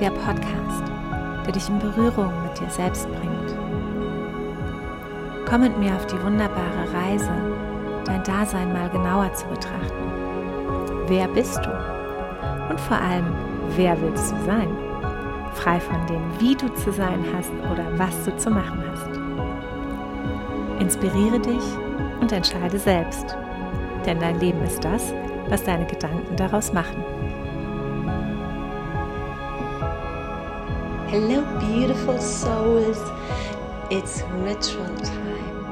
der Podcast, der dich in Berührung mit dir selbst bringt. Komm mit mir auf die wunderbare Reise, dein Dasein mal genauer zu betrachten. Wer bist du? Und vor allem, wer willst du sein? Frei von dem, wie du zu sein hast oder was du zu machen hast. Inspiriere dich und entscheide selbst, denn dein Leben ist das, was deine Gedanken daraus machen. Hello, beautiful souls. It's ritual time.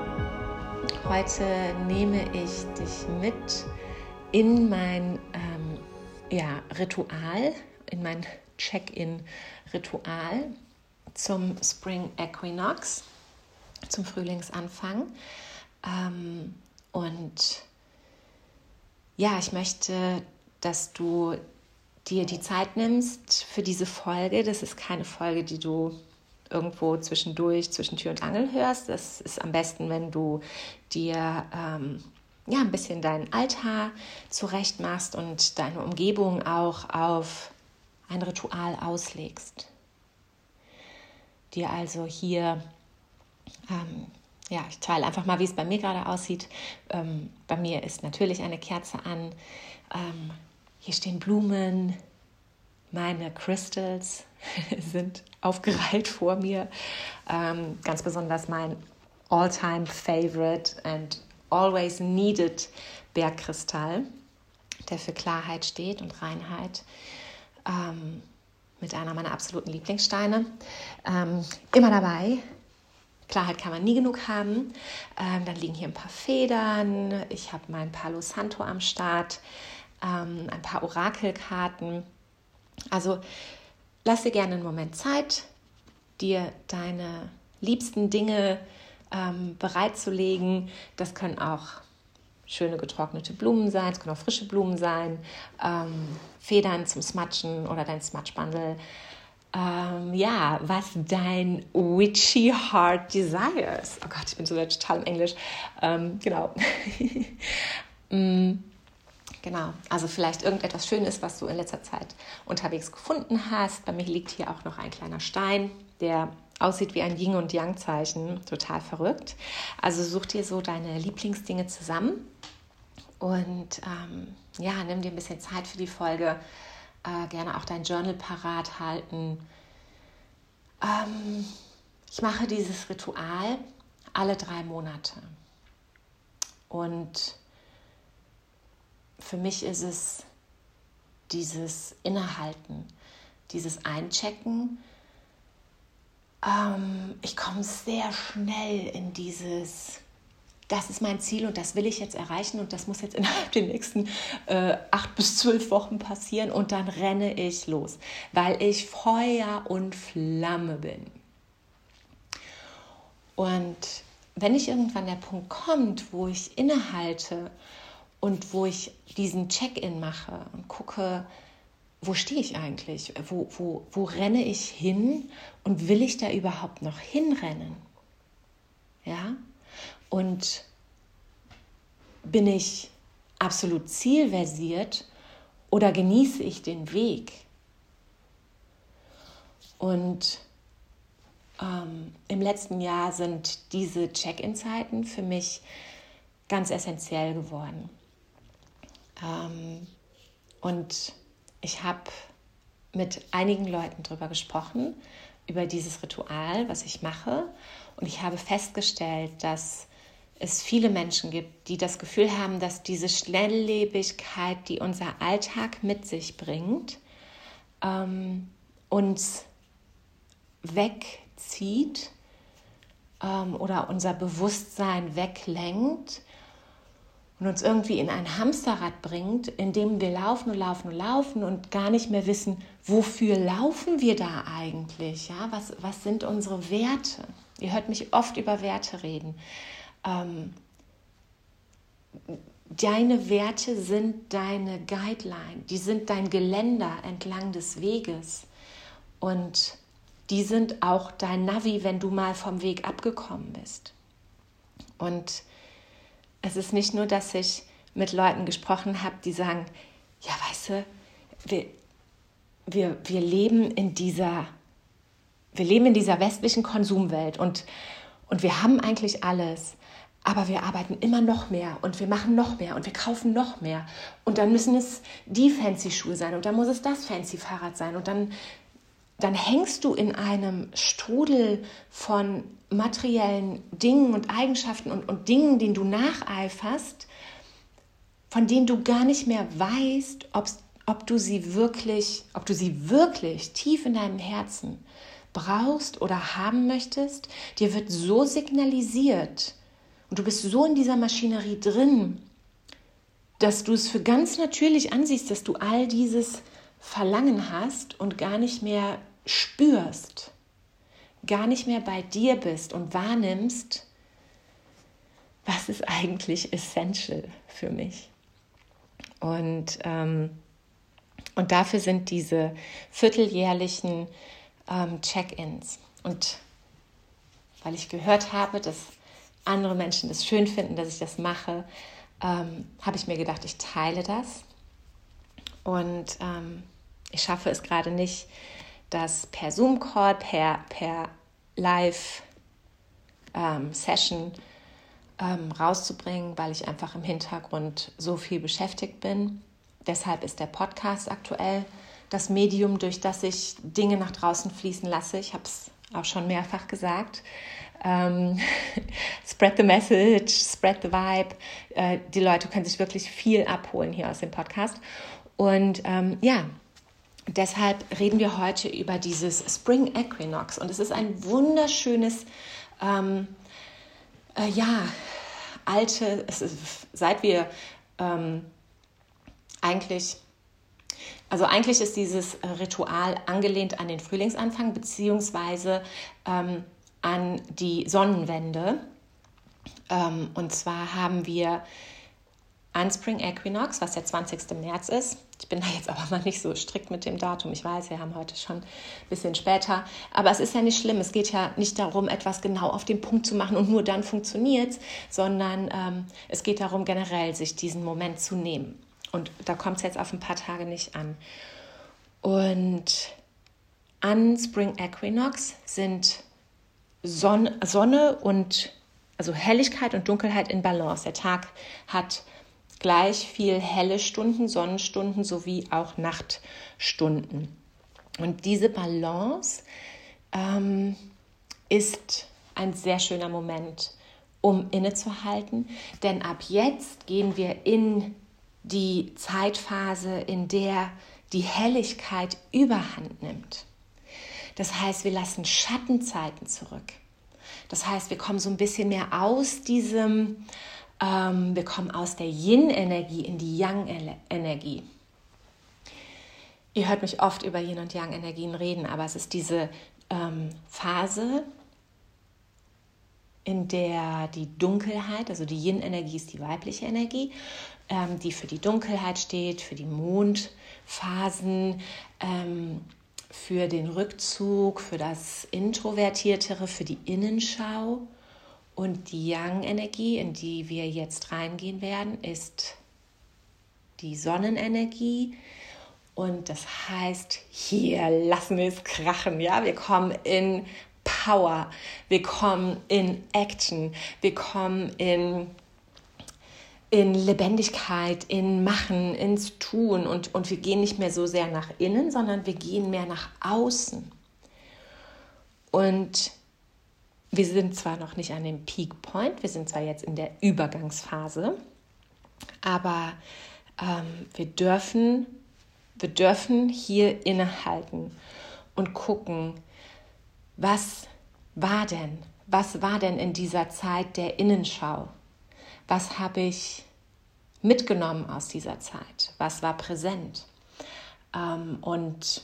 Heute nehme ich dich mit in mein ähm, ja, Ritual, in mein Check-in-Ritual zum Spring Equinox, zum Frühlingsanfang. Ähm, und ja, ich möchte, dass du dir die Zeit nimmst für diese Folge. Das ist keine Folge, die du irgendwo zwischendurch, zwischen Tür und Angel hörst. Das ist am besten, wenn du dir ähm, ja, ein bisschen deinen Altar zurecht machst und deine Umgebung auch auf ein Ritual auslegst. Dir also hier, ähm, ja, ich teile einfach mal, wie es bei mir gerade aussieht. Ähm, bei mir ist natürlich eine Kerze an. Hier stehen Blumen, meine Crystals sind aufgereiht vor mir. Ähm, ganz besonders mein all-time favorite and always needed Bergkristall, der für Klarheit steht und Reinheit. Ähm, mit einer meiner absoluten Lieblingssteine. Ähm, immer dabei. Klarheit kann man nie genug haben. Ähm, dann liegen hier ein paar Federn. Ich habe mein Palo Santo am Start ähm, ein paar Orakelkarten. Also lass dir gerne einen Moment Zeit, dir deine liebsten Dinge ähm, bereitzulegen. Das können auch schöne getrocknete Blumen sein, es können auch frische Blumen sein, ähm, Federn zum Smatschen oder dein Smatschbundle. Ähm, ja, was dein witchy heart desires. Oh Gott, ich bin so total im Englisch. Ähm, genau. mm. Genau, also vielleicht irgendetwas Schönes, was du in letzter Zeit unterwegs gefunden hast. Bei mir liegt hier auch noch ein kleiner Stein, der aussieht wie ein Yin- und Yang-Zeichen. Total verrückt. Also such dir so deine Lieblingsdinge zusammen und ähm, ja, nimm dir ein bisschen Zeit für die Folge. Äh, gerne auch dein Journal parat halten. Ähm, ich mache dieses Ritual alle drei Monate. Und für mich ist es dieses Innehalten, dieses Einchecken. Ähm, ich komme sehr schnell in dieses, das ist mein Ziel und das will ich jetzt erreichen und das muss jetzt innerhalb der nächsten äh, acht bis zwölf Wochen passieren und dann renne ich los, weil ich Feuer und Flamme bin. Und wenn ich irgendwann der Punkt kommt, wo ich innehalte und wo ich diesen Check-in mache und gucke, wo stehe ich eigentlich? Wo, wo, wo renne ich hin und will ich da überhaupt noch hinrennen? Ja? Und bin ich absolut zielversiert oder genieße ich den Weg? Und ähm, im letzten Jahr sind diese Check-in-Zeiten für mich ganz essentiell geworden. Ähm, und ich habe mit einigen Leuten darüber gesprochen, über dieses Ritual, was ich mache. Und ich habe festgestellt, dass es viele Menschen gibt, die das Gefühl haben, dass diese Schnelllebigkeit, die unser Alltag mit sich bringt, ähm, uns wegzieht ähm, oder unser Bewusstsein weglenkt und uns irgendwie in ein Hamsterrad bringt, in dem wir laufen und laufen und laufen und gar nicht mehr wissen, wofür laufen wir da eigentlich? Ja, was, was sind unsere Werte? Ihr hört mich oft über Werte reden. Ähm, deine Werte sind deine Guideline, die sind dein Geländer entlang des Weges und die sind auch dein Navi, wenn du mal vom Weg abgekommen bist. Und es ist nicht nur, dass ich mit Leuten gesprochen habe, die sagen, ja, weißt du, wir, wir, wir leben in dieser, wir leben in dieser westlichen Konsumwelt und, und wir haben eigentlich alles. Aber wir arbeiten immer noch mehr und wir machen noch mehr und wir kaufen noch mehr. Und dann müssen es die fancy Schuhe sein und dann muss es das fancy Fahrrad sein. Und dann, dann hängst du in einem Strudel von materiellen Dingen und Eigenschaften und, und Dingen, denen du nacheiferst, von denen du gar nicht mehr weißt, ob du sie wirklich, ob du sie wirklich tief in deinem Herzen brauchst oder haben möchtest. Dir wird so signalisiert und du bist so in dieser Maschinerie drin, dass du es für ganz natürlich ansiehst, dass du all dieses Verlangen hast und gar nicht mehr spürst, gar nicht mehr bei dir bist und wahrnimmst, was ist eigentlich essential für mich. Und, ähm, und dafür sind diese vierteljährlichen ähm, Check-ins. Und weil ich gehört habe, dass andere Menschen das schön finden, dass ich das mache, ähm, habe ich mir gedacht, ich teile das. Und ähm, ich schaffe es gerade nicht, das per Zoom-Call, per, per Live-Session ähm, ähm, rauszubringen, weil ich einfach im Hintergrund so viel beschäftigt bin. Deshalb ist der Podcast aktuell das Medium, durch das ich Dinge nach draußen fließen lasse. Ich habe es auch schon mehrfach gesagt. Ähm, spread the message, spread the vibe. Äh, die Leute können sich wirklich viel abholen hier aus dem Podcast. Und ähm, ja, deshalb reden wir heute über dieses Spring Equinox. Und es ist ein wunderschönes, ähm, äh, ja, alte, ist, seit wir ähm, eigentlich also eigentlich ist dieses Ritual angelehnt an den Frühlingsanfang beziehungsweise ähm, an die Sonnenwende. Ähm, und zwar haben wir an Spring Equinox, was der 20. März ist. Ich bin da jetzt aber mal nicht so strikt mit dem Datum. Ich weiß, wir haben heute schon ein bisschen später. Aber es ist ja nicht schlimm. Es geht ja nicht darum, etwas genau auf den Punkt zu machen und nur dann funktioniert es, sondern ähm, es geht darum, generell sich diesen Moment zu nehmen. Und da kommt es jetzt auf ein paar Tage nicht an. Und an Spring Equinox sind Sonne, Sonne und also Helligkeit und Dunkelheit in Balance. Der Tag hat gleich viel helle Stunden, Sonnenstunden sowie auch Nachtstunden. Und diese Balance ähm, ist ein sehr schöner Moment, um innezuhalten, denn ab jetzt gehen wir in die Zeitphase, in der die Helligkeit überhand nimmt. Das heißt, wir lassen Schattenzeiten zurück. Das heißt, wir kommen so ein bisschen mehr aus diesem, wir kommen aus der Yin-Energie in die Yang-Energie. Ihr hört mich oft über Yin- und Yang-Energien reden, aber es ist diese ähm, Phase, in der die Dunkelheit, also die Yin-Energie ist die weibliche Energie, ähm, die für die Dunkelheit steht, für die Mondphasen, ähm, für den Rückzug, für das Introvertiertere, für die Innenschau. Und die Yang-Energie, in die wir jetzt reingehen werden, ist die Sonnenenergie. Und das heißt, hier lassen wir es krachen. Ja, wir kommen in Power, wir kommen in Action, wir kommen in in Lebendigkeit, in Machen, ins Tun und, und wir gehen nicht mehr so sehr nach innen, sondern wir gehen mehr nach außen. Und wir sind zwar noch nicht an dem Peak Point, wir sind zwar jetzt in der Übergangsphase, aber ähm, wir, dürfen, wir dürfen hier innehalten und gucken, was war denn, was war denn in dieser Zeit der Innenschau? was habe ich mitgenommen aus dieser Zeit, was war präsent. Ähm, und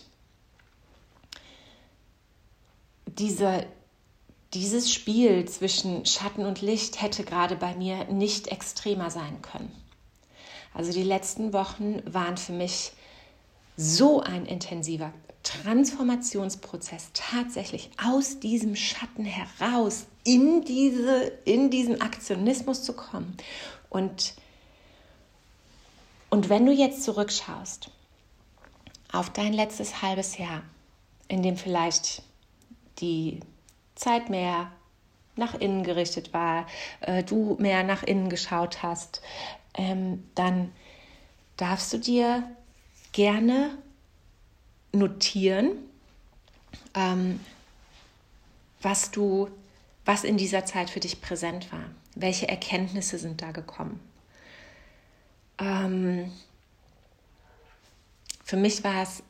diese, dieses Spiel zwischen Schatten und Licht hätte gerade bei mir nicht extremer sein können. Also die letzten Wochen waren für mich so ein intensiver Transformationsprozess tatsächlich aus diesem Schatten heraus in, diese, in diesen Aktionismus zu kommen. Und, und wenn du jetzt zurückschaust auf dein letztes halbes Jahr, in dem vielleicht die Zeit mehr nach innen gerichtet war, äh, du mehr nach innen geschaut hast, ähm, dann darfst du dir gerne notieren, ähm, was du, was in dieser Zeit für dich präsent war. Welche Erkenntnisse sind da gekommen? Ähm, für mich war es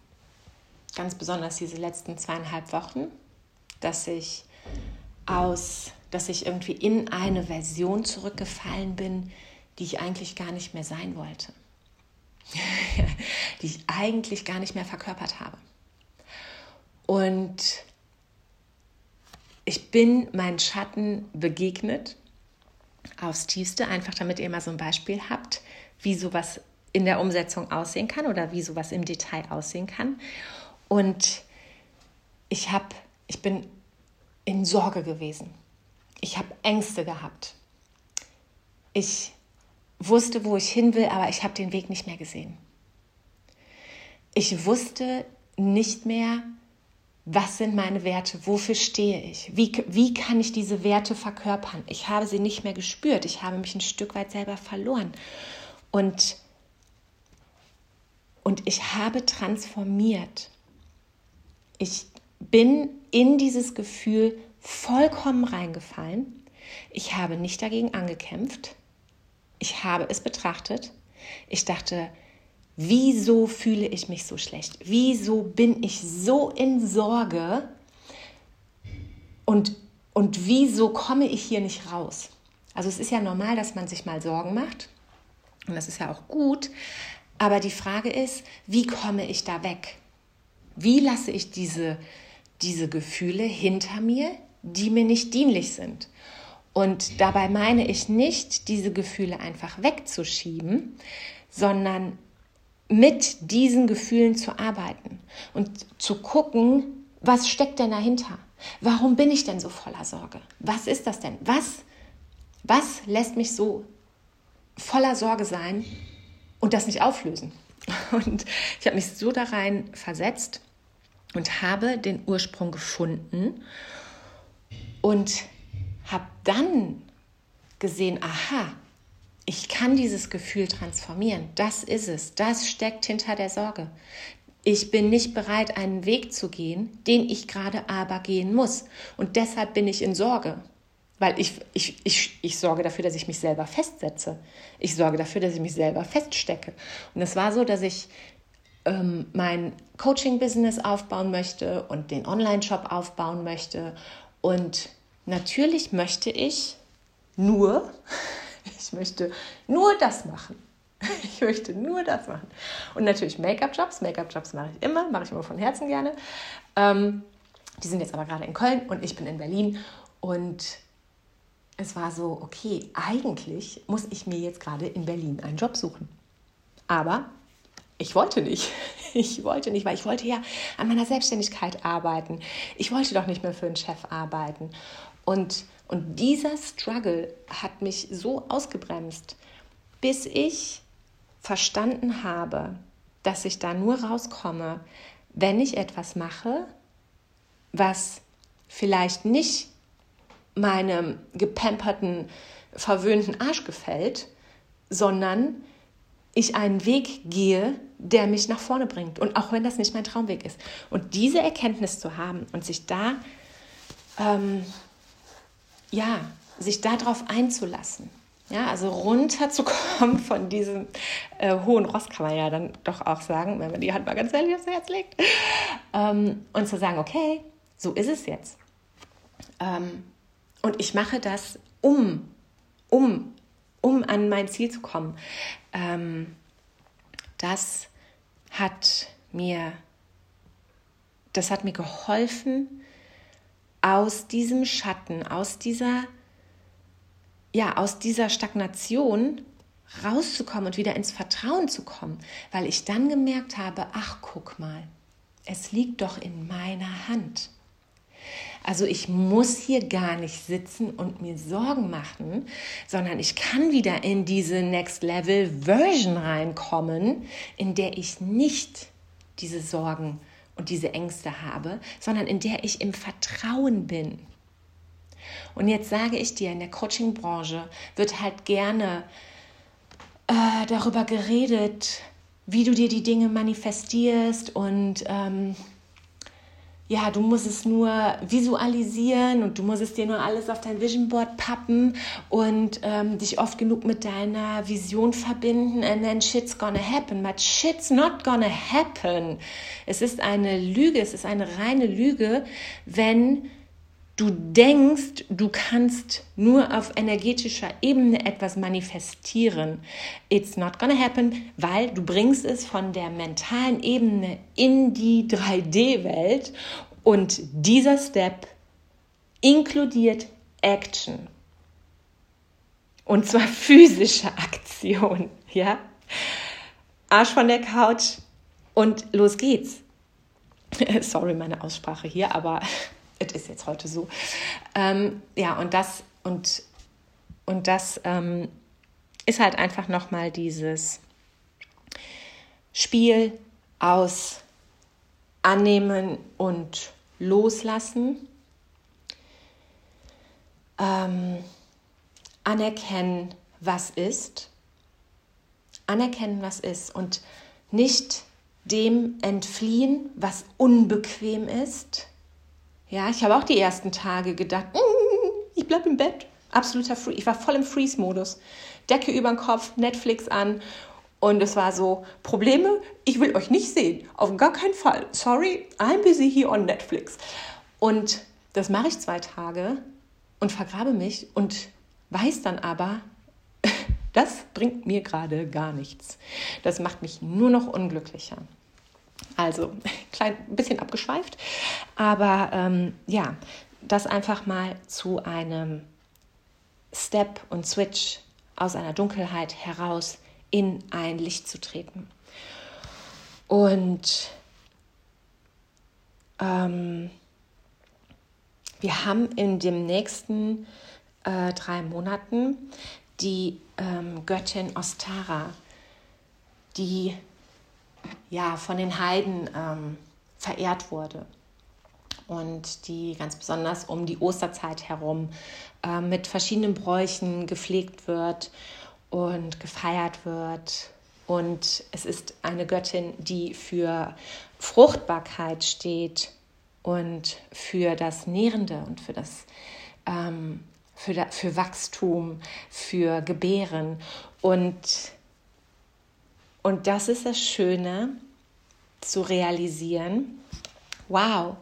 ganz besonders diese letzten zweieinhalb Wochen, dass ich aus, dass ich irgendwie in eine Version zurückgefallen bin, die ich eigentlich gar nicht mehr sein wollte. die ich eigentlich gar nicht mehr verkörpert habe. Und ich bin meinen Schatten begegnet aufs Tiefste, einfach damit ihr mal so ein Beispiel habt, wie sowas in der Umsetzung aussehen kann oder wie sowas im Detail aussehen kann. Und ich habe, ich bin in Sorge gewesen. Ich habe Ängste gehabt. Ich wusste, wo ich hin will, aber ich habe den Weg nicht mehr gesehen. Ich wusste nicht mehr, was sind meine Werte, wofür stehe ich, wie, wie kann ich diese Werte verkörpern. Ich habe sie nicht mehr gespürt, ich habe mich ein Stück weit selber verloren. Und, und ich habe transformiert. Ich bin in dieses Gefühl vollkommen reingefallen. Ich habe nicht dagegen angekämpft. Ich habe es betrachtet. Ich dachte, wieso fühle ich mich so schlecht? Wieso bin ich so in Sorge? Und, und wieso komme ich hier nicht raus? Also es ist ja normal, dass man sich mal Sorgen macht. Und das ist ja auch gut. Aber die Frage ist, wie komme ich da weg? Wie lasse ich diese diese Gefühle hinter mir, die mir nicht dienlich sind. Und dabei meine ich nicht, diese Gefühle einfach wegzuschieben, sondern mit diesen Gefühlen zu arbeiten und zu gucken, was steckt denn dahinter? Warum bin ich denn so voller Sorge? Was ist das denn? Was, was lässt mich so voller Sorge sein und das nicht auflösen? Und ich habe mich so da rein versetzt und habe den Ursprung gefunden und habe dann gesehen, aha, ich kann dieses Gefühl transformieren. Das ist es. Das steckt hinter der Sorge. Ich bin nicht bereit, einen Weg zu gehen, den ich gerade aber gehen muss. Und deshalb bin ich in Sorge. Weil ich, ich, ich, ich sorge dafür, dass ich mich selber festsetze. Ich sorge dafür, dass ich mich selber feststecke. Und es war so, dass ich ähm, mein Coaching-Business aufbauen möchte und den Online-Shop aufbauen möchte. Und natürlich möchte ich nur, ich möchte nur das machen. Ich möchte nur das machen. Und natürlich Make-up-Jobs. Make-up-Jobs mache ich immer, mache ich immer von Herzen gerne. Ähm, die sind jetzt aber gerade in Köln und ich bin in Berlin. Und es war so, okay, eigentlich muss ich mir jetzt gerade in Berlin einen Job suchen. Aber ich wollte nicht. Ich wollte nicht, weil ich wollte ja an meiner Selbstständigkeit arbeiten. Ich wollte doch nicht mehr für einen Chef arbeiten. Und, und dieser Struggle hat mich so ausgebremst, bis ich verstanden habe, dass ich da nur rauskomme, wenn ich etwas mache, was vielleicht nicht meinem gepamperten, verwöhnten Arsch gefällt, sondern ich einen Weg gehe, der mich nach vorne bringt. Und auch wenn das nicht mein Traumweg ist. Und diese Erkenntnis zu haben und sich da, ähm, ja, sich darauf einzulassen. Ja, also runterzukommen von diesem äh, hohen Ross, kann man ja dann doch auch sagen, wenn man die Hand mal ganz ehrlich aufs Herz legt. Ähm, und zu sagen, okay, so ist es jetzt. Ähm, und ich mache das, um, um um an mein Ziel zu kommen. Ähm, das hat mir, das hat mir geholfen, aus diesem Schatten, aus dieser, ja, aus dieser Stagnation rauszukommen und wieder ins Vertrauen zu kommen, weil ich dann gemerkt habe, ach, guck mal, es liegt doch in meiner Hand. Also ich muss hier gar nicht sitzen und mir Sorgen machen, sondern ich kann wieder in diese Next Level Version reinkommen, in der ich nicht diese Sorgen und diese Ängste habe, sondern in der ich im Vertrauen bin. Und jetzt sage ich dir, in der Coaching-Branche wird halt gerne äh, darüber geredet, wie du dir die Dinge manifestierst und ähm, ja, du musst es nur visualisieren und du musst es dir nur alles auf dein Vision Board pappen und ähm, dich oft genug mit deiner Vision verbinden and then shit's gonna happen. But shit's not gonna happen. Es ist eine Lüge, es ist eine reine Lüge, wenn du denkst, du kannst nur auf energetischer Ebene etwas manifestieren. It's not gonna happen, weil du bringst es von der mentalen Ebene in die 3D-Welt und dieser Step inkludiert Action. Und zwar physische Aktion, ja? Arsch von der Couch und los geht's. Sorry, meine Aussprache hier, aber es ist jetzt heute so. Ähm, ja, und das, und, und das ähm, ist halt einfach nochmal dieses Spiel aus Annehmen und Loslassen. Ähm, anerkennen, was ist. Anerkennen, was ist. Und nicht dem entfliehen, was unbequem ist ja, ich habe auch die ersten Tage gedacht, mm, ich bleibe im Bett. Absoluter Free. Ich war voll im Freeze-Modus. Decke über den Kopf, Netflix an. Und es war so, Probleme, ich will euch nicht sehen. Auf gar keinen Fall. Sorry, I'm busy here on Netflix. Und das mache ich zwei Tage und vergrabe mich und weiß dann aber, das bringt mir gerade gar nichts. Das macht mich nur noch unglücklicher. Also, klein bisschen abgeschweift, aber ähm, ja, das einfach mal zu einem Step und Switch aus einer Dunkelheit heraus in ein Licht zu treten. Und ähm, wir haben in den nächsten äh, drei Monaten die ähm, Göttin Ostara, die ja, von den Heiden ähm, verehrt wurde und die ganz besonders um die Osterzeit herum äh, mit verschiedenen Bräuchen gepflegt wird und gefeiert wird. Und es ist eine Göttin, die für Fruchtbarkeit steht und für das Nährende und für das ähm, für, für Wachstum, für Gebären. Und und das ist das Schöne zu realisieren. Wow,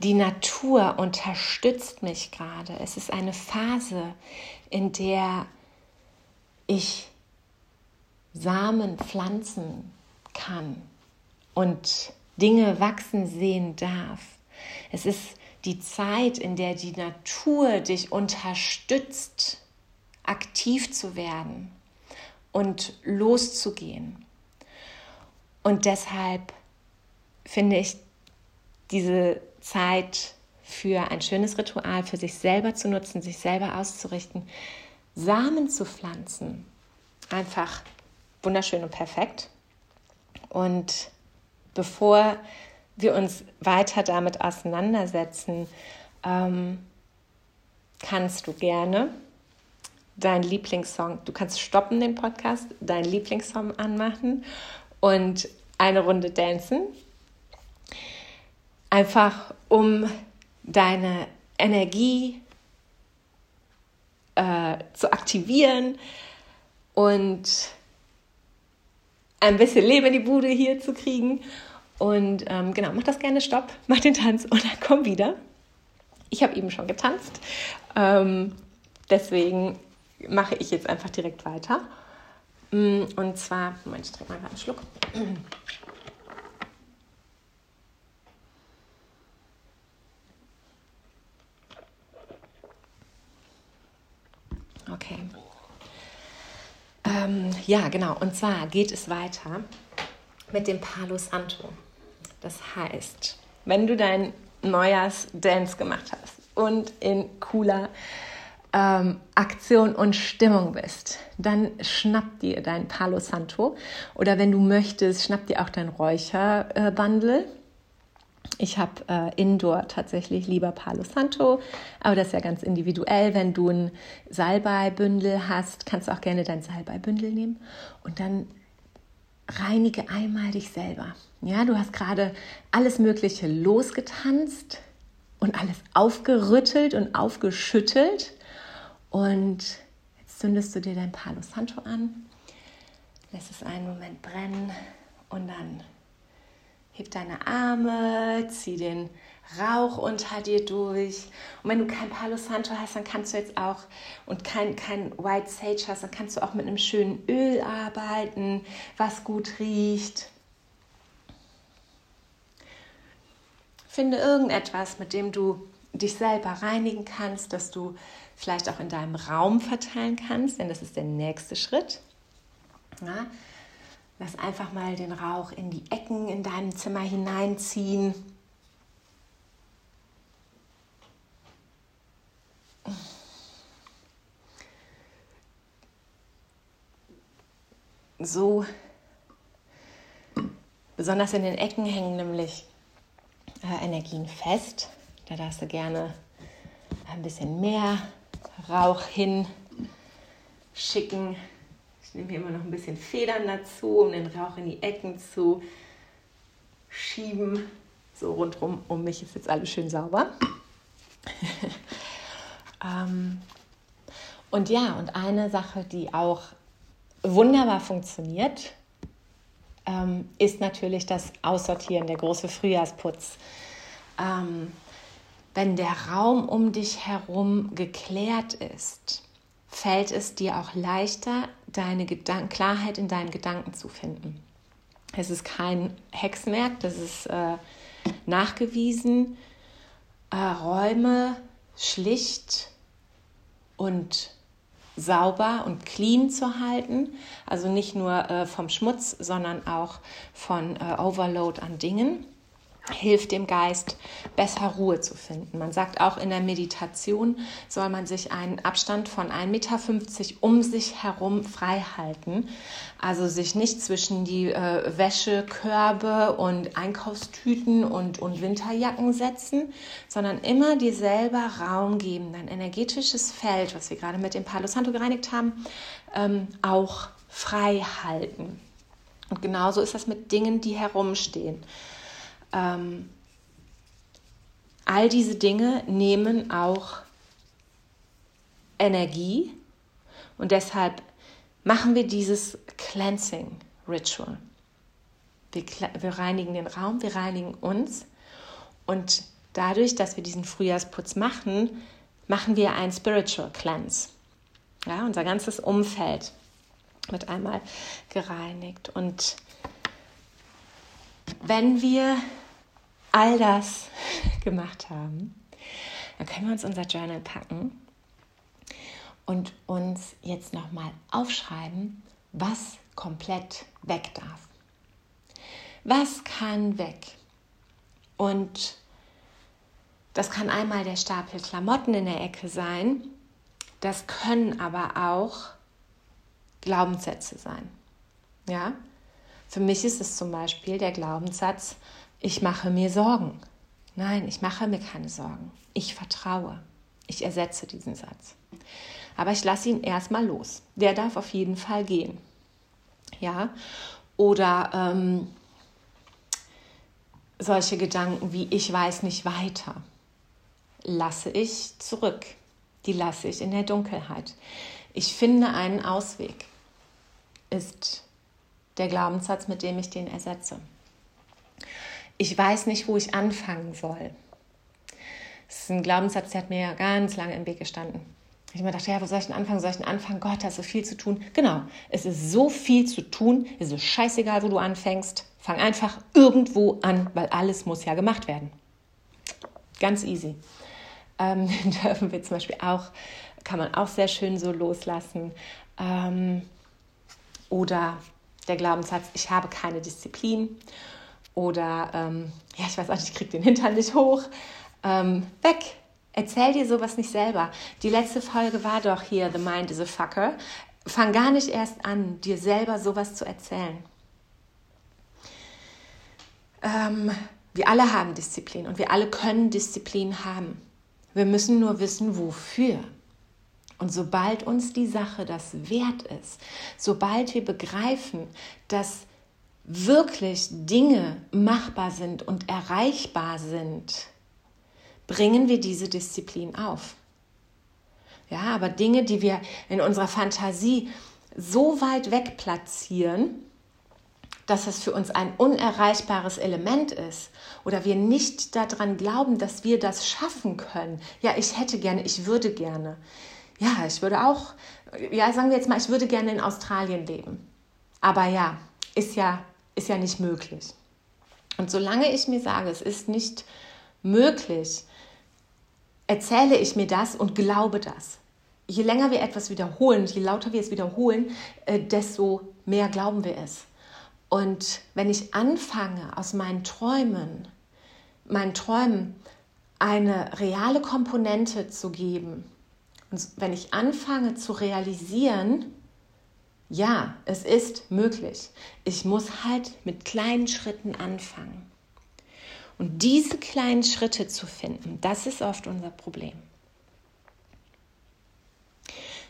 die Natur unterstützt mich gerade. Es ist eine Phase, in der ich Samen pflanzen kann und Dinge wachsen sehen darf. Es ist die Zeit, in der die Natur dich unterstützt, aktiv zu werden und loszugehen. Und deshalb finde ich diese Zeit für ein schönes Ritual, für sich selber zu nutzen, sich selber auszurichten, Samen zu pflanzen, einfach wunderschön und perfekt. Und bevor wir uns weiter damit auseinandersetzen, ähm, kannst du gerne deinen Lieblingssong, du kannst stoppen den Podcast, deinen Lieblingssong anmachen und eine Runde tanzen. Einfach um deine Energie äh, zu aktivieren und ein bisschen Leben in die Bude hier zu kriegen. Und ähm, genau, mach das gerne Stopp, mach den Tanz und dann komm wieder. Ich habe eben schon getanzt. Ähm, deswegen mache ich jetzt einfach direkt weiter. Mm, und zwar, Moment, ich trinke mal einen Schluck. Okay. Ähm, ja, genau. Und zwar geht es weiter mit dem Palo Santo. Das heißt, wenn du dein Neujahrs-Dance gemacht hast und in cooler ähm, Aktion und Stimmung bist, dann schnapp dir dein Palo Santo oder wenn du möchtest, schnapp dir auch dein Räucherbundle. Ich habe äh, Indoor tatsächlich lieber Palo Santo, aber das ist ja ganz individuell. Wenn du ein Salbeibündel hast, kannst du auch gerne dein Salbeibündel nehmen und dann reinige einmal dich selber. Ja, du hast gerade alles Mögliche losgetanzt und alles aufgerüttelt und aufgeschüttelt und jetzt zündest du dir dein Palo Santo an, lässt es einen Moment brennen und dann Heb deine Arme, zieh den Rauch unter dir durch. Und wenn du kein Palo Santo hast, dann kannst du jetzt auch und kein, kein White Sage hast, dann kannst du auch mit einem schönen Öl arbeiten, was gut riecht. Finde irgendetwas, mit dem du dich selber reinigen kannst, dass du vielleicht auch in deinem Raum verteilen kannst, denn das ist der nächste Schritt. Ja, Lass einfach mal den Rauch in die Ecken in deinem Zimmer hineinziehen. So, besonders in den Ecken hängen nämlich äh, Energien fest. Da darfst du gerne ein bisschen mehr Rauch hinschicken. Ich nehme hier immer noch ein bisschen Federn dazu, um den Rauch in die Ecken zu schieben. So rundherum um mich ist jetzt alles schön sauber. ähm, und ja, und eine Sache, die auch wunderbar funktioniert, ähm, ist natürlich das Aussortieren, der große Frühjahrsputz. Ähm, wenn der Raum um dich herum geklärt ist, fällt es dir auch leichter, deine Gedanken, Klarheit in deinen Gedanken zu finden. Es ist kein Hexenwerk, das ist äh, nachgewiesen. Äh, Räume schlicht und sauber und clean zu halten. Also nicht nur äh, vom Schmutz, sondern auch von äh, Overload an Dingen hilft dem Geist, besser Ruhe zu finden. Man sagt auch in der Meditation soll man sich einen Abstand von 1,50 Meter um sich herum frei halten. Also sich nicht zwischen die äh, Wäschekörbe und Einkaufstüten und, und Winterjacken setzen, sondern immer dir selber Raum geben, dein energetisches Feld, was wir gerade mit dem Palo Santo gereinigt haben, ähm, auch frei halten. Und genauso ist das mit Dingen, die herumstehen. Ähm, all diese Dinge nehmen auch Energie und deshalb machen wir dieses Cleansing Ritual. Wir, wir, reinigen den Raum, wir reinigen uns und dadurch, dass wir diesen Frühjahrsputz machen, machen wir ein Spiritual Cleanse. Ja, unser ganzes Umfeld wird einmal gereinigt und wenn wir all das gemacht haben, dann können wir uns unser Journal packen und uns jetzt nochmal aufschreiben, was komplett weg darf. Was kann weg? Und das kann einmal der Stapel Klamotten in der Ecke sein, das können aber auch Glaubenssätze sein. Ja? Für mich ist es zum Beispiel der Glaubenssatz, ich mache mir Sorgen. Nein, ich mache mir keine Sorgen. Ich vertraue. Ich ersetze diesen Satz. Aber ich lasse ihn erstmal los. Der darf auf jeden Fall gehen. Ja, oder ähm, solche Gedanken wie ich weiß nicht weiter, lasse ich zurück. Die lasse ich in der Dunkelheit. Ich finde einen Ausweg, ist der Glaubenssatz, mit dem ich den ersetze ich weiß nicht, wo ich anfangen soll. Das ist ein Glaubenssatz, der hat mir ja ganz lange im Weg gestanden. Ich immer dachte, ja, wo soll ich denn anfangen? Soll ich denn anfangen? Gott, da ist so viel zu tun. Genau, es ist so viel zu tun. Es ist scheißegal, wo du anfängst. Fang einfach irgendwo an, weil alles muss ja gemacht werden. Ganz easy. Ähm, dürfen wir zum Beispiel auch, kann man auch sehr schön so loslassen. Ähm, oder der Glaubenssatz, ich habe keine Disziplin oder ähm, ja, ich weiß auch nicht, ich kriege den Hintern nicht hoch. Ähm, weg. Erzähl dir sowas nicht selber. Die letzte Folge war doch hier, The Mind is a Fucker. Fang gar nicht erst an, dir selber sowas zu erzählen. Ähm, wir alle haben Disziplin und wir alle können Disziplin haben. Wir müssen nur wissen, wofür. Und sobald uns die Sache das wert ist, sobald wir begreifen, dass wirklich Dinge machbar sind und erreichbar sind, bringen wir diese Disziplin auf. Ja, aber Dinge, die wir in unserer Fantasie so weit weg platzieren, dass es für uns ein unerreichbares Element ist oder wir nicht daran glauben, dass wir das schaffen können. Ja, ich hätte gerne, ich würde gerne. Ja, ich würde auch, ja, sagen wir jetzt mal, ich würde gerne in Australien leben. Aber ja, ist ja, ist ja nicht möglich. Und solange ich mir sage, es ist nicht möglich, erzähle ich mir das und glaube das. Je länger wir etwas wiederholen, je lauter wir es wiederholen, äh, desto mehr glauben wir es. Und wenn ich anfange, aus meinen Träumen, meinen Träumen eine reale Komponente zu geben, und wenn ich anfange zu realisieren, ja, es ist möglich. Ich muss halt mit kleinen Schritten anfangen. Und diese kleinen Schritte zu finden, das ist oft unser Problem.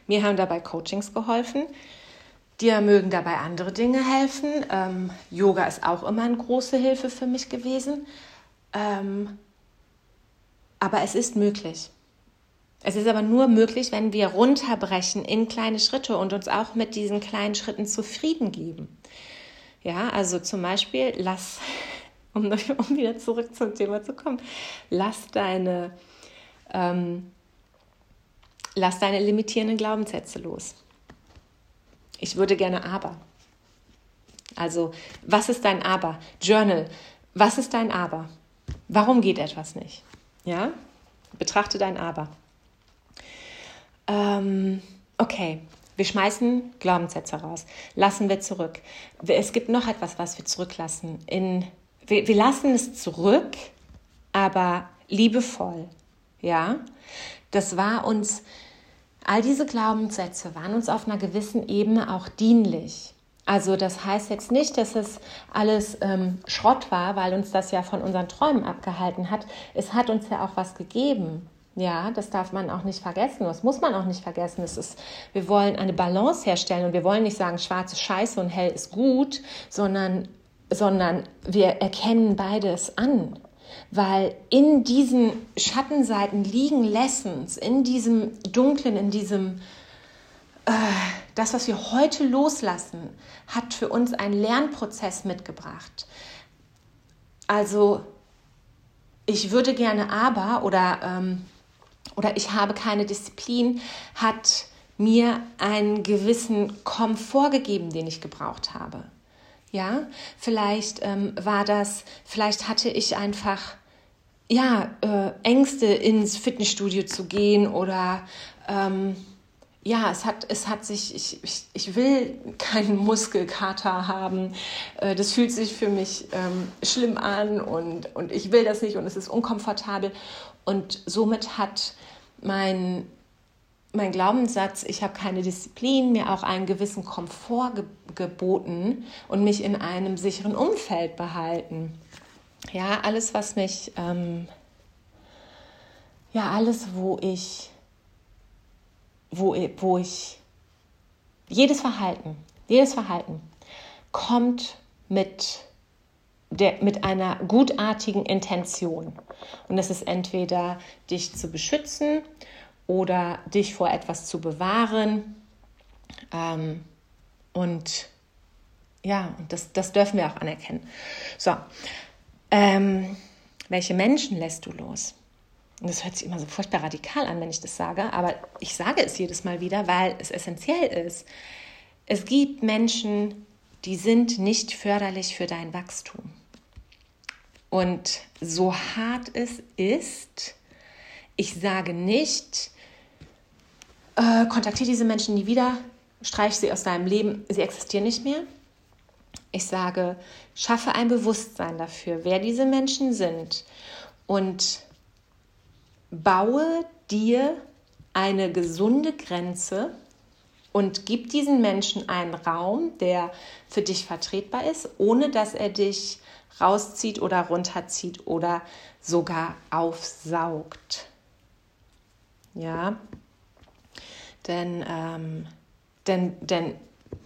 Mir haben dabei Coachings geholfen. Dir mögen dabei andere Dinge helfen. Ähm, Yoga ist auch immer eine große Hilfe für mich gewesen. Ähm, aber es ist möglich. Es ist aber nur möglich, wenn wir runterbrechen in kleine Schritte und uns auch mit diesen kleinen Schritten zufrieden geben. Ja, also zum Beispiel, lass um, um wieder zurück zum Thema zu kommen, lass deine, ähm, lass deine limitierenden Glaubenssätze los. Ich würde gerne aber. Also, was ist dein Aber? Journal. Was ist dein Aber? Warum geht etwas nicht? Ja? Betrachte dein Aber. Ähm, okay, wir schmeißen Glaubenssätze raus. Lassen wir zurück. Es gibt noch etwas, was wir zurücklassen in wir, wir lassen es zurück, aber liebevoll. Ja, das war uns, all diese Glaubenssätze waren uns auf einer gewissen Ebene auch dienlich. Also das heißt jetzt nicht, dass es alles ähm, Schrott war, weil uns das ja von unseren Träumen abgehalten hat. Es hat uns ja auch was gegeben. Ja, das darf man auch nicht vergessen. Das muss man auch nicht vergessen. Es ist, wir wollen eine Balance herstellen und wir wollen nicht sagen, schwarz ist scheiße und hell ist gut, sondern sondern wir erkennen beides an. Weil in diesen Schattenseiten liegen Lessons, in diesem Dunklen, in diesem, äh, das, was wir heute loslassen, hat für uns einen Lernprozess mitgebracht. Also, ich würde gerne aber oder, ähm, oder ich habe keine Disziplin, hat mir einen gewissen Komfort gegeben, den ich gebraucht habe. Ja, vielleicht ähm, war das, vielleicht hatte ich einfach ja äh, Ängste ins Fitnessstudio zu gehen oder ähm, ja, es hat, es hat sich, ich, ich, ich will keinen Muskelkater haben. Äh, das fühlt sich für mich ähm, schlimm an und, und ich will das nicht und es ist unkomfortabel. Und somit hat mein mein Glaubenssatz, ich habe keine Disziplin, mir auch einen gewissen Komfort ge geboten und mich in einem sicheren Umfeld behalten. Ja, alles, was mich, ähm, ja, alles, wo ich, wo, wo ich, jedes Verhalten, jedes Verhalten kommt mit der, mit einer gutartigen Intention. Und das ist entweder dich zu beschützen oder dich vor etwas zu bewahren. Ähm, und ja, das, das dürfen wir auch anerkennen. So, ähm, welche Menschen lässt du los? Und das hört sich immer so furchtbar radikal an, wenn ich das sage, aber ich sage es jedes Mal wieder, weil es essentiell ist. Es gibt Menschen, die sind nicht förderlich für dein Wachstum. Und so hart es ist, ich sage nicht, äh, kontaktiere diese Menschen nie wieder, streich sie aus deinem Leben, sie existieren nicht mehr. Ich sage, schaffe ein Bewusstsein dafür, wer diese Menschen sind und baue dir eine gesunde Grenze und gib diesen Menschen einen Raum, der für dich vertretbar ist, ohne dass er dich rauszieht oder runterzieht oder sogar aufsaugt. Ja, denn, ähm, denn, denn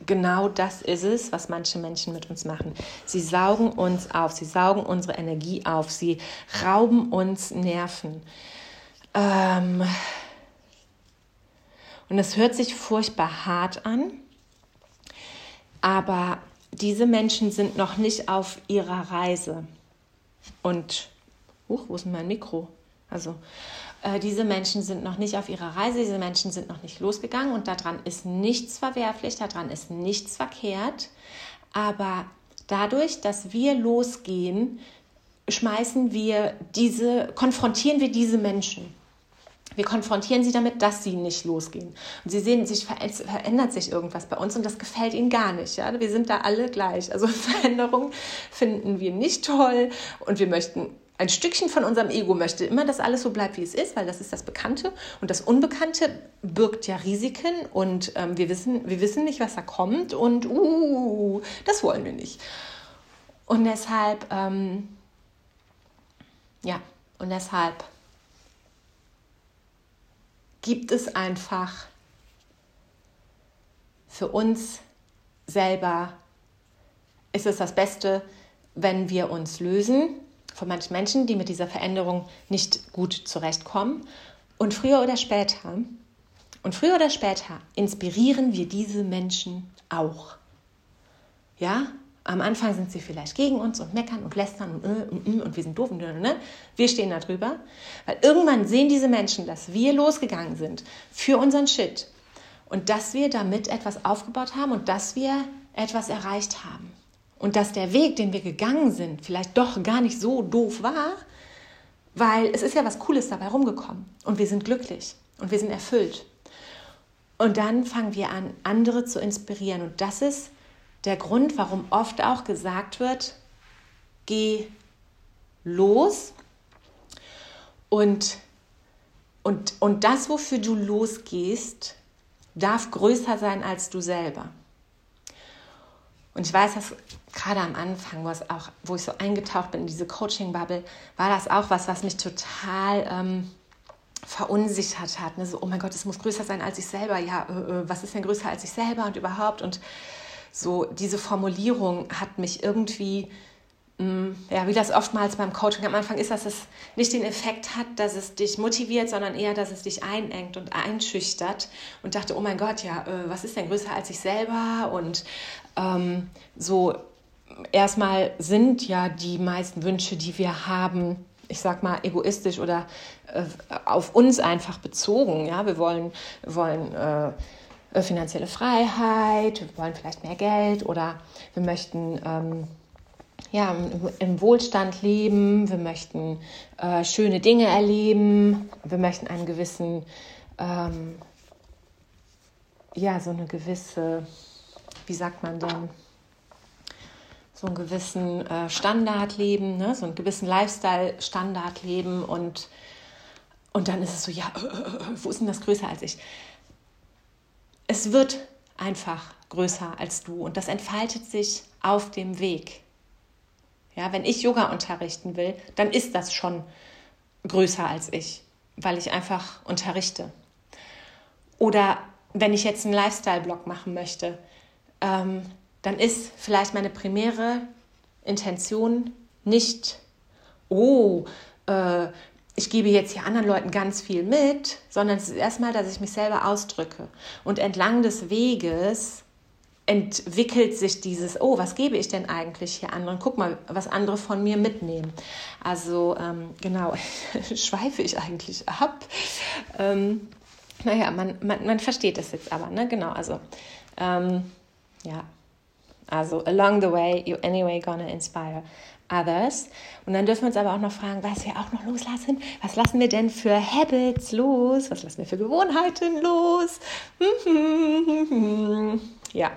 genau das ist es, was manche Menschen mit uns machen. Sie saugen uns auf, sie saugen unsere Energie auf, sie rauben uns Nerven. Ähm, und es hört sich furchtbar hart an, aber diese Menschen sind noch nicht auf ihrer Reise. Und, huch, wo ist mein Mikro? Also, äh, diese Menschen sind noch nicht auf ihrer Reise, diese Menschen sind noch nicht losgegangen und daran ist nichts verwerflich, daran ist nichts verkehrt. Aber dadurch, dass wir losgehen, schmeißen wir diese, konfrontieren wir diese Menschen. Wir konfrontieren sie damit, dass sie nicht losgehen. Und sie sehen, sich verändert sich irgendwas bei uns und das gefällt ihnen gar nicht. Ja? Wir sind da alle gleich. Also Veränderung finden wir nicht toll und wir möchten ein Stückchen von unserem Ego möchte immer, dass alles so bleibt, wie es ist, weil das ist das Bekannte. Und das Unbekannte birgt ja Risiken und ähm, wir, wissen, wir wissen nicht, was da kommt und uh, das wollen wir nicht. Und deshalb, ähm, ja, und deshalb gibt es einfach für uns selber, ist es das Beste, wenn wir uns lösen von manchen Menschen, die mit dieser Veränderung nicht gut zurechtkommen. Und früher oder später, und früher oder später inspirieren wir diese Menschen auch. Ja, am Anfang sind sie vielleicht gegen uns und meckern und lästern und, äh, und, und wir sind doof und ne? wir stehen da drüber. Weil irgendwann sehen diese Menschen, dass wir losgegangen sind für unseren Shit und dass wir damit etwas aufgebaut haben und dass wir etwas erreicht haben. Und dass der Weg, den wir gegangen sind, vielleicht doch gar nicht so doof war, weil es ist ja was Cooles dabei rumgekommen und wir sind glücklich und wir sind erfüllt. Und dann fangen wir an, andere zu inspirieren. Und das ist der Grund, warum oft auch gesagt wird, geh los und, und, und das, wofür du losgehst, darf größer sein als du selber. Und ich weiß, dass gerade am Anfang, wo, auch, wo ich so eingetaucht bin in diese Coaching-Bubble, war das auch was, was mich total ähm, verunsichert hat. Ne? So, oh mein Gott, es muss größer sein als ich selber. Ja, äh, äh was ist denn größer als ich selber und überhaupt? Und so diese Formulierung hat mich irgendwie, mm, ja, wie das oftmals beim Coaching am Anfang ist, dass es nicht den Effekt hat, dass es dich motiviert, sondern eher, dass es dich einengt und einschüchtert und dachte, oh mein Gott, ja, äh, was ist denn größer als ich selber? Und ähm, so erstmal sind ja die meisten Wünsche, die wir haben, ich sag mal, egoistisch oder äh, auf uns einfach bezogen. Ja, wir wollen, wollen äh, äh, finanzielle Freiheit, wir wollen vielleicht mehr Geld oder wir möchten ähm, ja, im, Wohlstand leben, wir möchten äh, schöne Dinge erleben, wir möchten einen gewissen, ähm, ja, so eine gewisse, wie sagt man denn, so einen gewissen äh, Standard leben, ne? so einen gewissen Lifestyle-Standard leben und, und dann ist es so, ja, wo ist denn das größer als ich? Es wird einfach größer als du und das entfaltet sich auf dem Weg. Ja, wenn ich Yoga unterrichten will, dann ist das schon größer als ich, weil ich einfach unterrichte. Oder wenn ich jetzt einen Lifestyle-Blog machen möchte, ähm, dann ist vielleicht meine primäre Intention nicht, oh, äh, ich gebe jetzt hier anderen Leuten ganz viel mit, sondern es ist erstmal, dass ich mich selber ausdrücke. Und entlang des Weges entwickelt sich dieses, oh, was gebe ich denn eigentlich hier anderen? Guck mal, was andere von mir mitnehmen. Also ähm, genau, schweife ich eigentlich ab. Ähm, naja, man, man, man versteht es jetzt aber, ne? Genau, also ähm, ja, also along the way, you anyway gonna inspire others. Und dann dürfen wir uns aber auch noch fragen, was wir auch noch loslassen. Was lassen wir denn für Habits los? Was lassen wir für Gewohnheiten los? ja,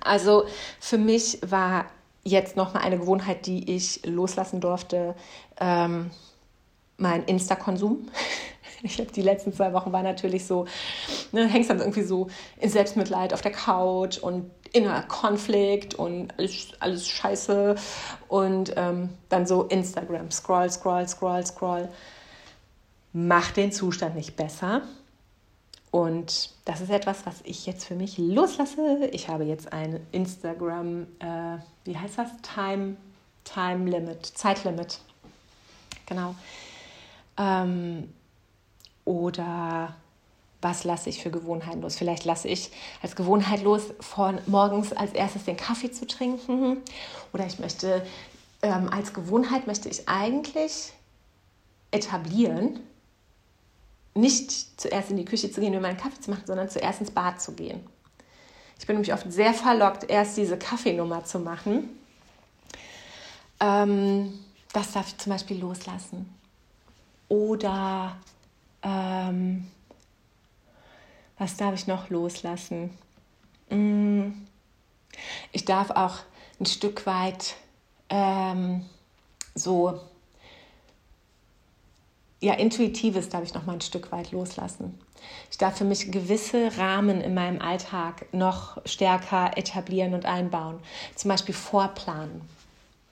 also für mich war jetzt noch mal eine Gewohnheit, die ich loslassen durfte, ähm, mein Insta-Konsum. ich habe die letzten zwei Wochen war natürlich so, ne, hängst dann irgendwie so in Selbstmitleid auf der Couch und innerer Konflikt und alles, alles scheiße und ähm, dann so Instagram, scroll, scroll, scroll, scroll. Macht den Zustand nicht besser. Und das ist etwas, was ich jetzt für mich loslasse. Ich habe jetzt ein Instagram, äh, wie heißt das? Time, Time Limit, Zeitlimit. Genau. Ähm, oder was lasse ich für Gewohnheiten los? Vielleicht lasse ich als Gewohnheit los, von morgens als erstes den Kaffee zu trinken. Oder ich möchte, ähm, als Gewohnheit möchte ich eigentlich etablieren, nicht zuerst in die Küche zu gehen, um meinen Kaffee zu machen, sondern zuerst ins Bad zu gehen. Ich bin nämlich oft sehr verlockt, erst diese Kaffeenummer zu machen. Ähm, das darf ich zum Beispiel loslassen. Oder ähm, was darf ich noch loslassen? Mm, ich darf auch ein Stück weit ähm, so ja, Intuitives darf ich noch mal ein Stück weit loslassen. Ich darf für mich gewisse Rahmen in meinem Alltag noch stärker etablieren und einbauen. Zum Beispiel vorplanen.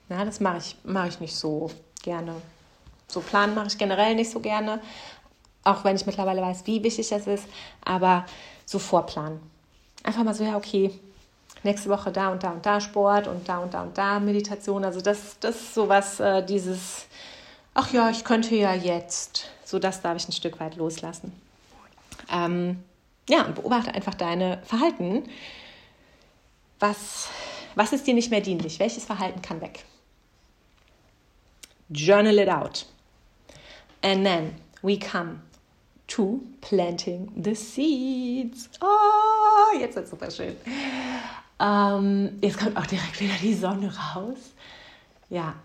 Ja, das mache ich, mache ich nicht so gerne. So planen mache ich generell nicht so gerne, auch wenn ich mittlerweile weiß, wie wichtig das ist. Aber so vorplanen. Einfach mal so, ja, okay, nächste Woche da und da und da Sport und da und da und da Meditation. Also das, das ist sowas, äh, dieses ach ja, ich könnte ja jetzt. So, das darf ich ein Stück weit loslassen. Ähm, ja, und beobachte einfach deine Verhalten. Was, was ist dir nicht mehr dienlich? Welches Verhalten kann weg? Journal it out. And then we come to planting the seeds. Oh, jetzt es super schön. Ähm, jetzt kommt auch direkt wieder die Sonne raus. Ja,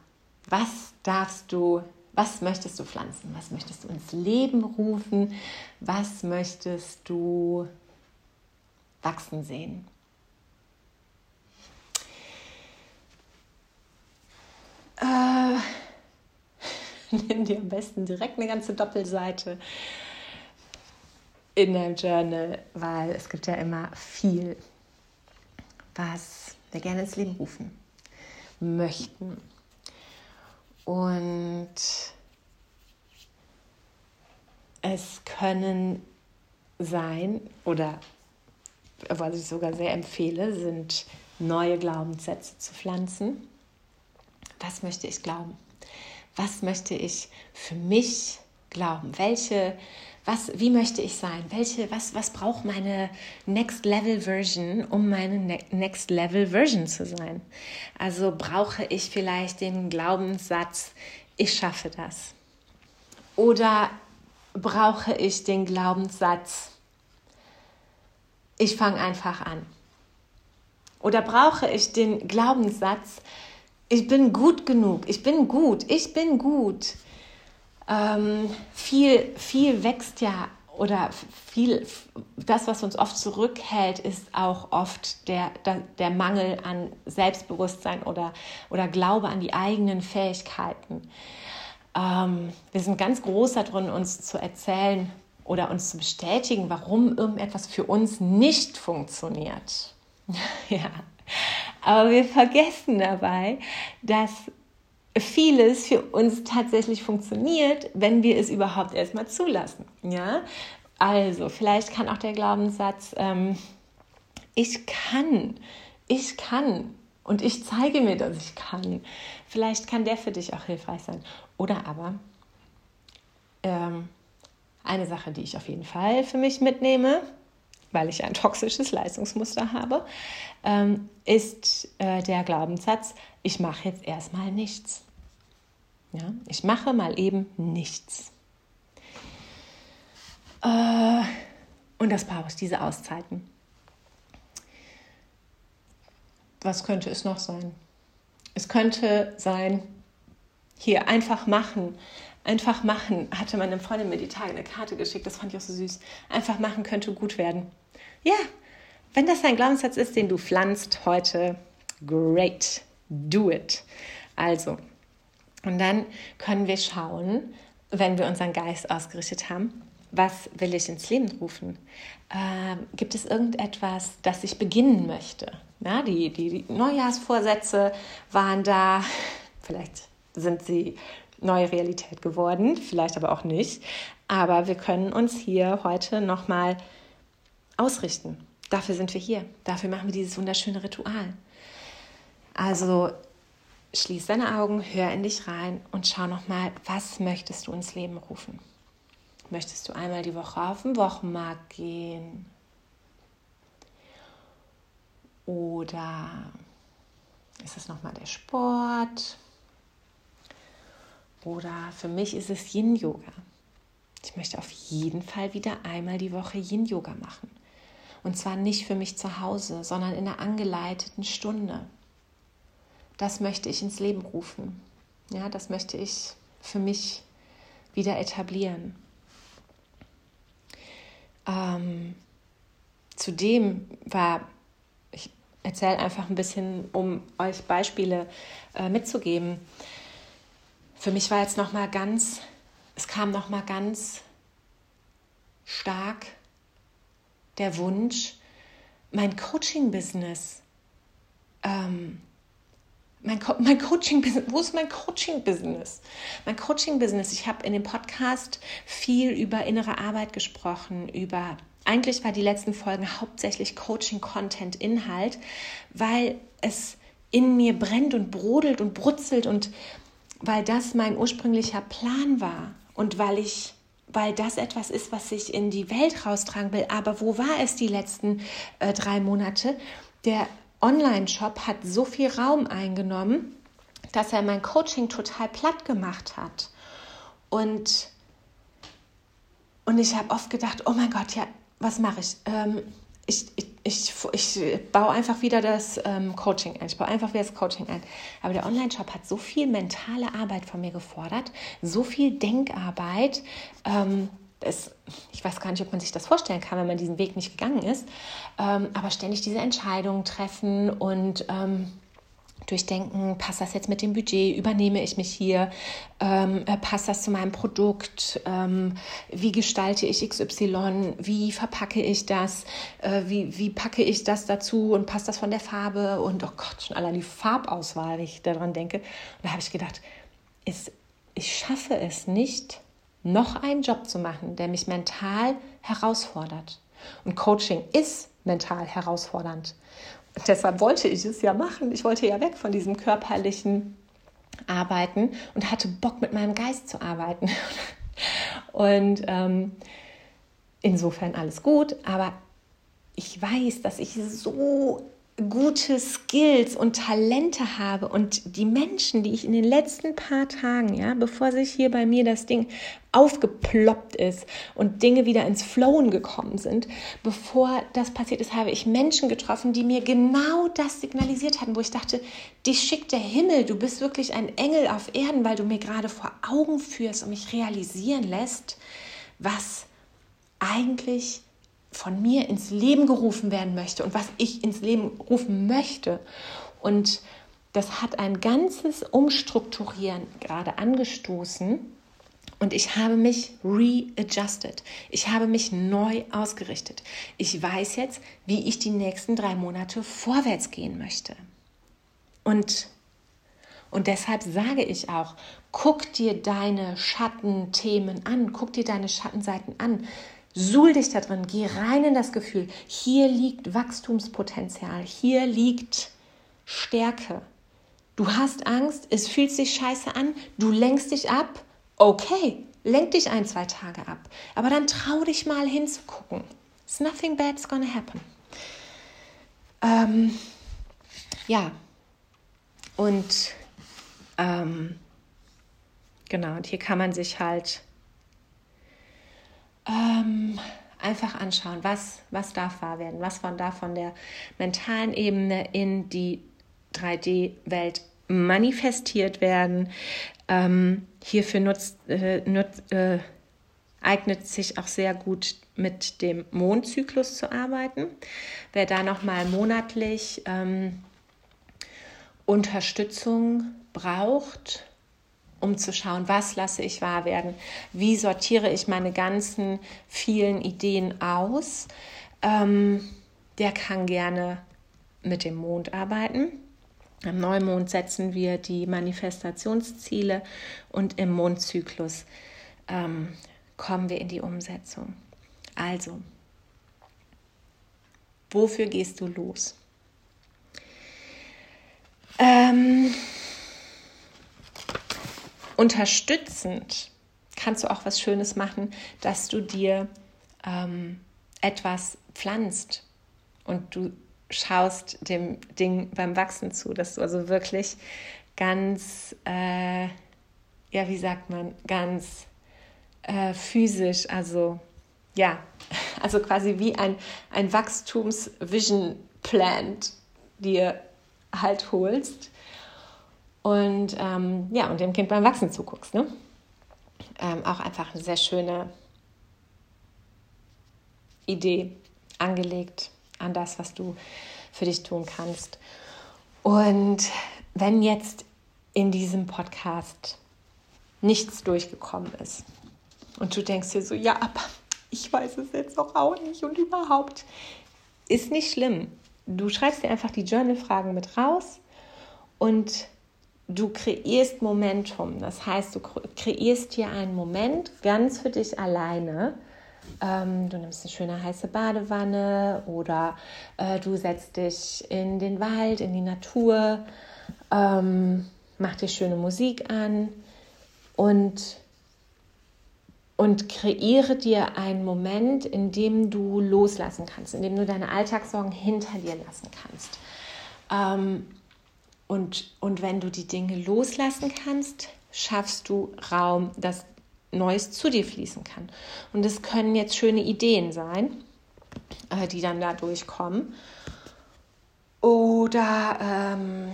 was darfst du was möchtest du pflanzen? Was möchtest du ins Leben rufen? Was möchtest du wachsen sehen? Äh, nimm dir am besten direkt eine ganze Doppelseite in deinem Journal, weil es gibt ja immer viel, was wir gerne ins Leben rufen möchten. Und es können sein, oder was ich sogar sehr empfehle, sind neue Glaubenssätze zu pflanzen. Was möchte ich glauben? Was möchte ich für mich glauben? Welche was, wie möchte ich sein? Welche, was, was braucht meine Next Level Version, um meine ne Next Level Version zu sein? Also brauche ich vielleicht den Glaubenssatz, ich schaffe das? Oder brauche ich den Glaubenssatz, ich fange einfach an? Oder brauche ich den Glaubenssatz, ich bin gut genug, ich bin gut, ich bin gut ähm, viel, viel wächst ja oder viel, das, was uns oft zurückhält, ist auch oft der, der, der Mangel an Selbstbewusstsein oder, oder Glaube an die eigenen Fähigkeiten. Ähm, wir sind ganz groß darin, uns zu erzählen oder uns zu bestätigen, warum irgendetwas für uns nicht funktioniert. ja. Aber wir vergessen dabei, dass vieles für uns tatsächlich funktioniert, wenn wir es überhaupt erstmal zulassen. Ja, also vielleicht kann auch der Glaubenssatz, ähm, ich kann, ich kann und ich zeige mir, dass ich kann. Vielleicht kann der für dich auch hilfreich sein. Oder aber ähm, eine Sache, die ich auf jeden Fall für mich mitnehme, weil ich ein toxisches Leistungsmuster habe, ähm, ist äh, der Glaubenssatz, ich mache jetzt erstmal nichts. Ja, ich mache mal eben nichts. Äh, und das brauche ich, diese Auszeiten. Was könnte es noch sein? Es könnte sein, hier einfach machen. Einfach machen, hatte meine Freundin mir die Tage eine Karte geschickt, das fand ich auch so süß. Einfach machen könnte gut werden. Ja, wenn das ein Glaubenssatz ist, den du pflanzt heute, great, do it. Also, und dann können wir schauen, wenn wir unseren Geist ausgerichtet haben, was will ich ins Leben rufen? Ähm, gibt es irgendetwas, das ich beginnen möchte? Ja, die, die, die Neujahrsvorsätze waren da, vielleicht sind sie neue Realität geworden, vielleicht aber auch nicht. Aber wir können uns hier heute nochmal ausrichten. Dafür sind wir hier. Dafür machen wir dieses wunderschöne Ritual. Also schließ deine Augen, hör in dich rein und schau nochmal, was möchtest du ins Leben rufen? Möchtest du einmal die Woche auf den Wochenmarkt gehen? Oder ist es nochmal der Sport? Oder für mich ist es Yin-Yoga. Ich möchte auf jeden Fall wieder einmal die Woche Yin-Yoga machen. Und zwar nicht für mich zu Hause, sondern in einer angeleiteten Stunde. Das möchte ich ins Leben rufen. Ja, das möchte ich für mich wieder etablieren. Ähm, zudem war, ich erzähle einfach ein bisschen, um euch Beispiele äh, mitzugeben. Für mich war jetzt noch mal ganz, es kam noch mal ganz stark der Wunsch, mein Coaching-Business, ähm, mein, Co mein Coaching-Business, wo ist mein Coaching-Business? Mein Coaching-Business, ich habe in dem Podcast viel über innere Arbeit gesprochen, über, eigentlich war die letzten Folgen hauptsächlich Coaching-Content, Inhalt, weil es in mir brennt und brodelt und brutzelt und weil das mein ursprünglicher Plan war und weil ich weil das etwas ist, was ich in die Welt raustragen will. Aber wo war es die letzten äh, drei Monate? Der Online-Shop hat so viel Raum eingenommen, dass er mein Coaching total platt gemacht hat. Und, und ich habe oft gedacht, oh mein Gott, ja, was mache ich? Ähm, ich, ich, ich, ich, baue einfach wieder das ähm, Coaching ein. Ich baue einfach wieder das Coaching ein. Aber der Online-Shop hat so viel mentale Arbeit von mir gefordert, so viel Denkarbeit. Ähm, es, ich weiß gar nicht, ob man sich das vorstellen kann, wenn man diesen Weg nicht gegangen ist. Ähm, aber ständig diese Entscheidungen treffen und ähm, durchdenken, passt das jetzt mit dem Budget, übernehme ich mich hier, ähm, äh, passt das zu meinem Produkt, ähm, wie gestalte ich XY, wie verpacke ich das, äh, wie, wie packe ich das dazu und passt das von der Farbe und oh Gott, schon allein die Farbauswahl, wenn ich daran denke. Und da habe ich gedacht, ist, ich schaffe es nicht, noch einen Job zu machen, der mich mental herausfordert. Und Coaching ist mental herausfordernd deshalb wollte ich es ja machen. Ich wollte ja weg von diesem körperlichen Arbeiten und hatte Bock mit meinem Geist zu arbeiten. und ähm, insofern alles gut, aber ich weiß, dass ich so gute Skills und Talente habe und die Menschen, die ich in den letzten paar Tagen, ja, bevor sich hier bei mir das Ding aufgeploppt ist und Dinge wieder ins Flowen gekommen sind, bevor das passiert ist, habe ich Menschen getroffen, die mir genau das signalisiert hatten, wo ich dachte, dich schickt der Himmel, du bist wirklich ein Engel auf Erden, weil du mir gerade vor Augen führst und mich realisieren lässt, was eigentlich von mir ins Leben gerufen werden möchte und was ich ins Leben rufen möchte. Und das hat ein ganzes Umstrukturieren gerade angestoßen. Und ich habe mich readjusted. Ich habe mich neu ausgerichtet. Ich weiß jetzt, wie ich die nächsten drei Monate vorwärts gehen möchte. Und, und deshalb sage ich auch, guck dir deine Schattenthemen an, guck dir deine Schattenseiten an. Suhl dich da drin, geh rein in das Gefühl. Hier liegt Wachstumspotenzial, hier liegt Stärke. Du hast Angst, es fühlt sich scheiße an, du lenkst dich ab. Okay, lenk dich ein, zwei Tage ab. Aber dann trau dich mal hinzugucken. It's nothing bad's gonna happen. Ähm, ja, und ähm, genau, und hier kann man sich halt ähm, einfach anschauen, was, was darf wahr werden, was von da von der mentalen Ebene in die 3D-Welt manifestiert werden. Ähm, hierfür nutzt, äh, nutzt, äh, eignet sich auch sehr gut mit dem Mondzyklus zu arbeiten. Wer da nochmal monatlich ähm, Unterstützung braucht, um zu schauen, was lasse ich wahr werden, wie sortiere ich meine ganzen vielen Ideen aus. Ähm, der kann gerne mit dem Mond arbeiten. Am Neumond setzen wir die Manifestationsziele und im Mondzyklus ähm, kommen wir in die Umsetzung. Also, wofür gehst du los? Ähm, unterstützend kannst du auch was Schönes machen, dass du dir ähm, etwas pflanzt und du schaust dem Ding beim Wachsen zu, dass du also wirklich ganz, äh, ja, wie sagt man, ganz äh, physisch, also ja, also quasi wie ein, ein Wachstums-Vision-Plant dir halt holst und ähm, ja, und dem Kind beim Wachsen zuguckst. Ne? Ähm, auch einfach eine sehr schöne Idee angelegt an das, was du für dich tun kannst. Und wenn jetzt in diesem Podcast nichts durchgekommen ist und du denkst dir so, ja, aber ich weiß es jetzt doch auch nicht und überhaupt, ist nicht schlimm. Du schreibst dir einfach die Journal-Fragen mit raus und du kreierst Momentum. Das heißt, du kreierst hier einen Moment ganz für dich alleine ähm, du nimmst eine schöne heiße Badewanne oder äh, du setzt dich in den Wald, in die Natur, ähm, mach dir schöne Musik an und, und kreiere dir einen Moment, in dem du loslassen kannst, in dem du deine Alltagssorgen hinter dir lassen kannst. Ähm, und, und wenn du die Dinge loslassen kannst, schaffst du Raum, dass Neues zu dir fließen kann. Und es können jetzt schöne Ideen sein, äh, die dann dadurch kommen. Oder ähm,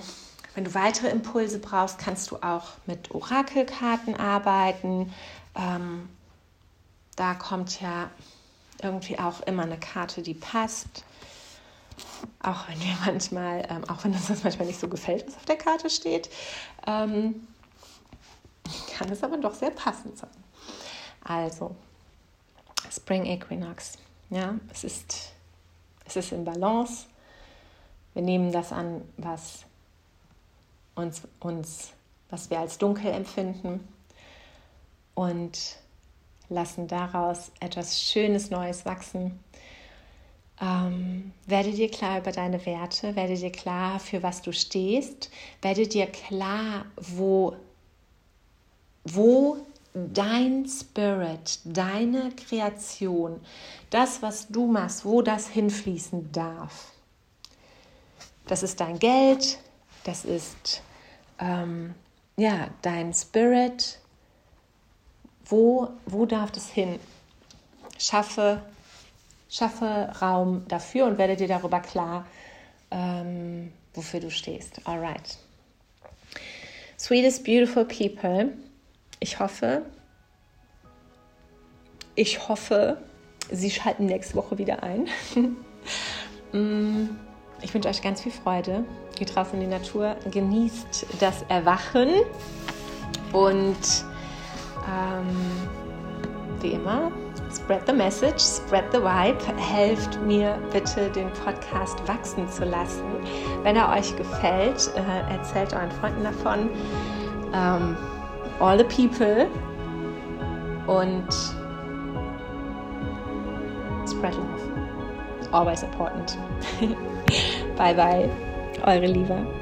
wenn du weitere Impulse brauchst, kannst du auch mit Orakelkarten arbeiten. Ähm, da kommt ja irgendwie auch immer eine Karte, die passt. Auch wenn wir manchmal, ähm, auch wenn uns das manchmal nicht so gefällt, was auf der Karte steht, ähm, kann es aber doch sehr passend sein. Also, Spring Equinox. Ja, es ist, es ist in Balance. Wir nehmen das an, was uns, uns, was wir als dunkel empfinden und lassen daraus etwas Schönes Neues wachsen. Ähm, werde dir klar über deine Werte, werde dir klar, für was du stehst, werde dir klar, wo, wo dein Spirit, deine Kreation, das, was du machst, wo das hinfließen darf. Das ist dein Geld, das ist ähm, ja dein Spirit. Wo, wo darf das hin? Schaffe, schaffe Raum dafür und werde dir darüber klar, ähm, wofür du stehst. Alright. Sweetest, beautiful people ich hoffe, ich hoffe, Sie schalten nächste Woche wieder ein. Mm, ich wünsche euch ganz viel Freude. Geht raus in die Natur, genießt das Erwachen und ähm, wie immer, spread the message, spread the vibe. Helft mir bitte, den Podcast wachsen zu lassen. Wenn er euch gefällt, äh, erzählt euren Freunden davon. Ähm, all the people und spread love. Always important. bye bye, eure Liebe.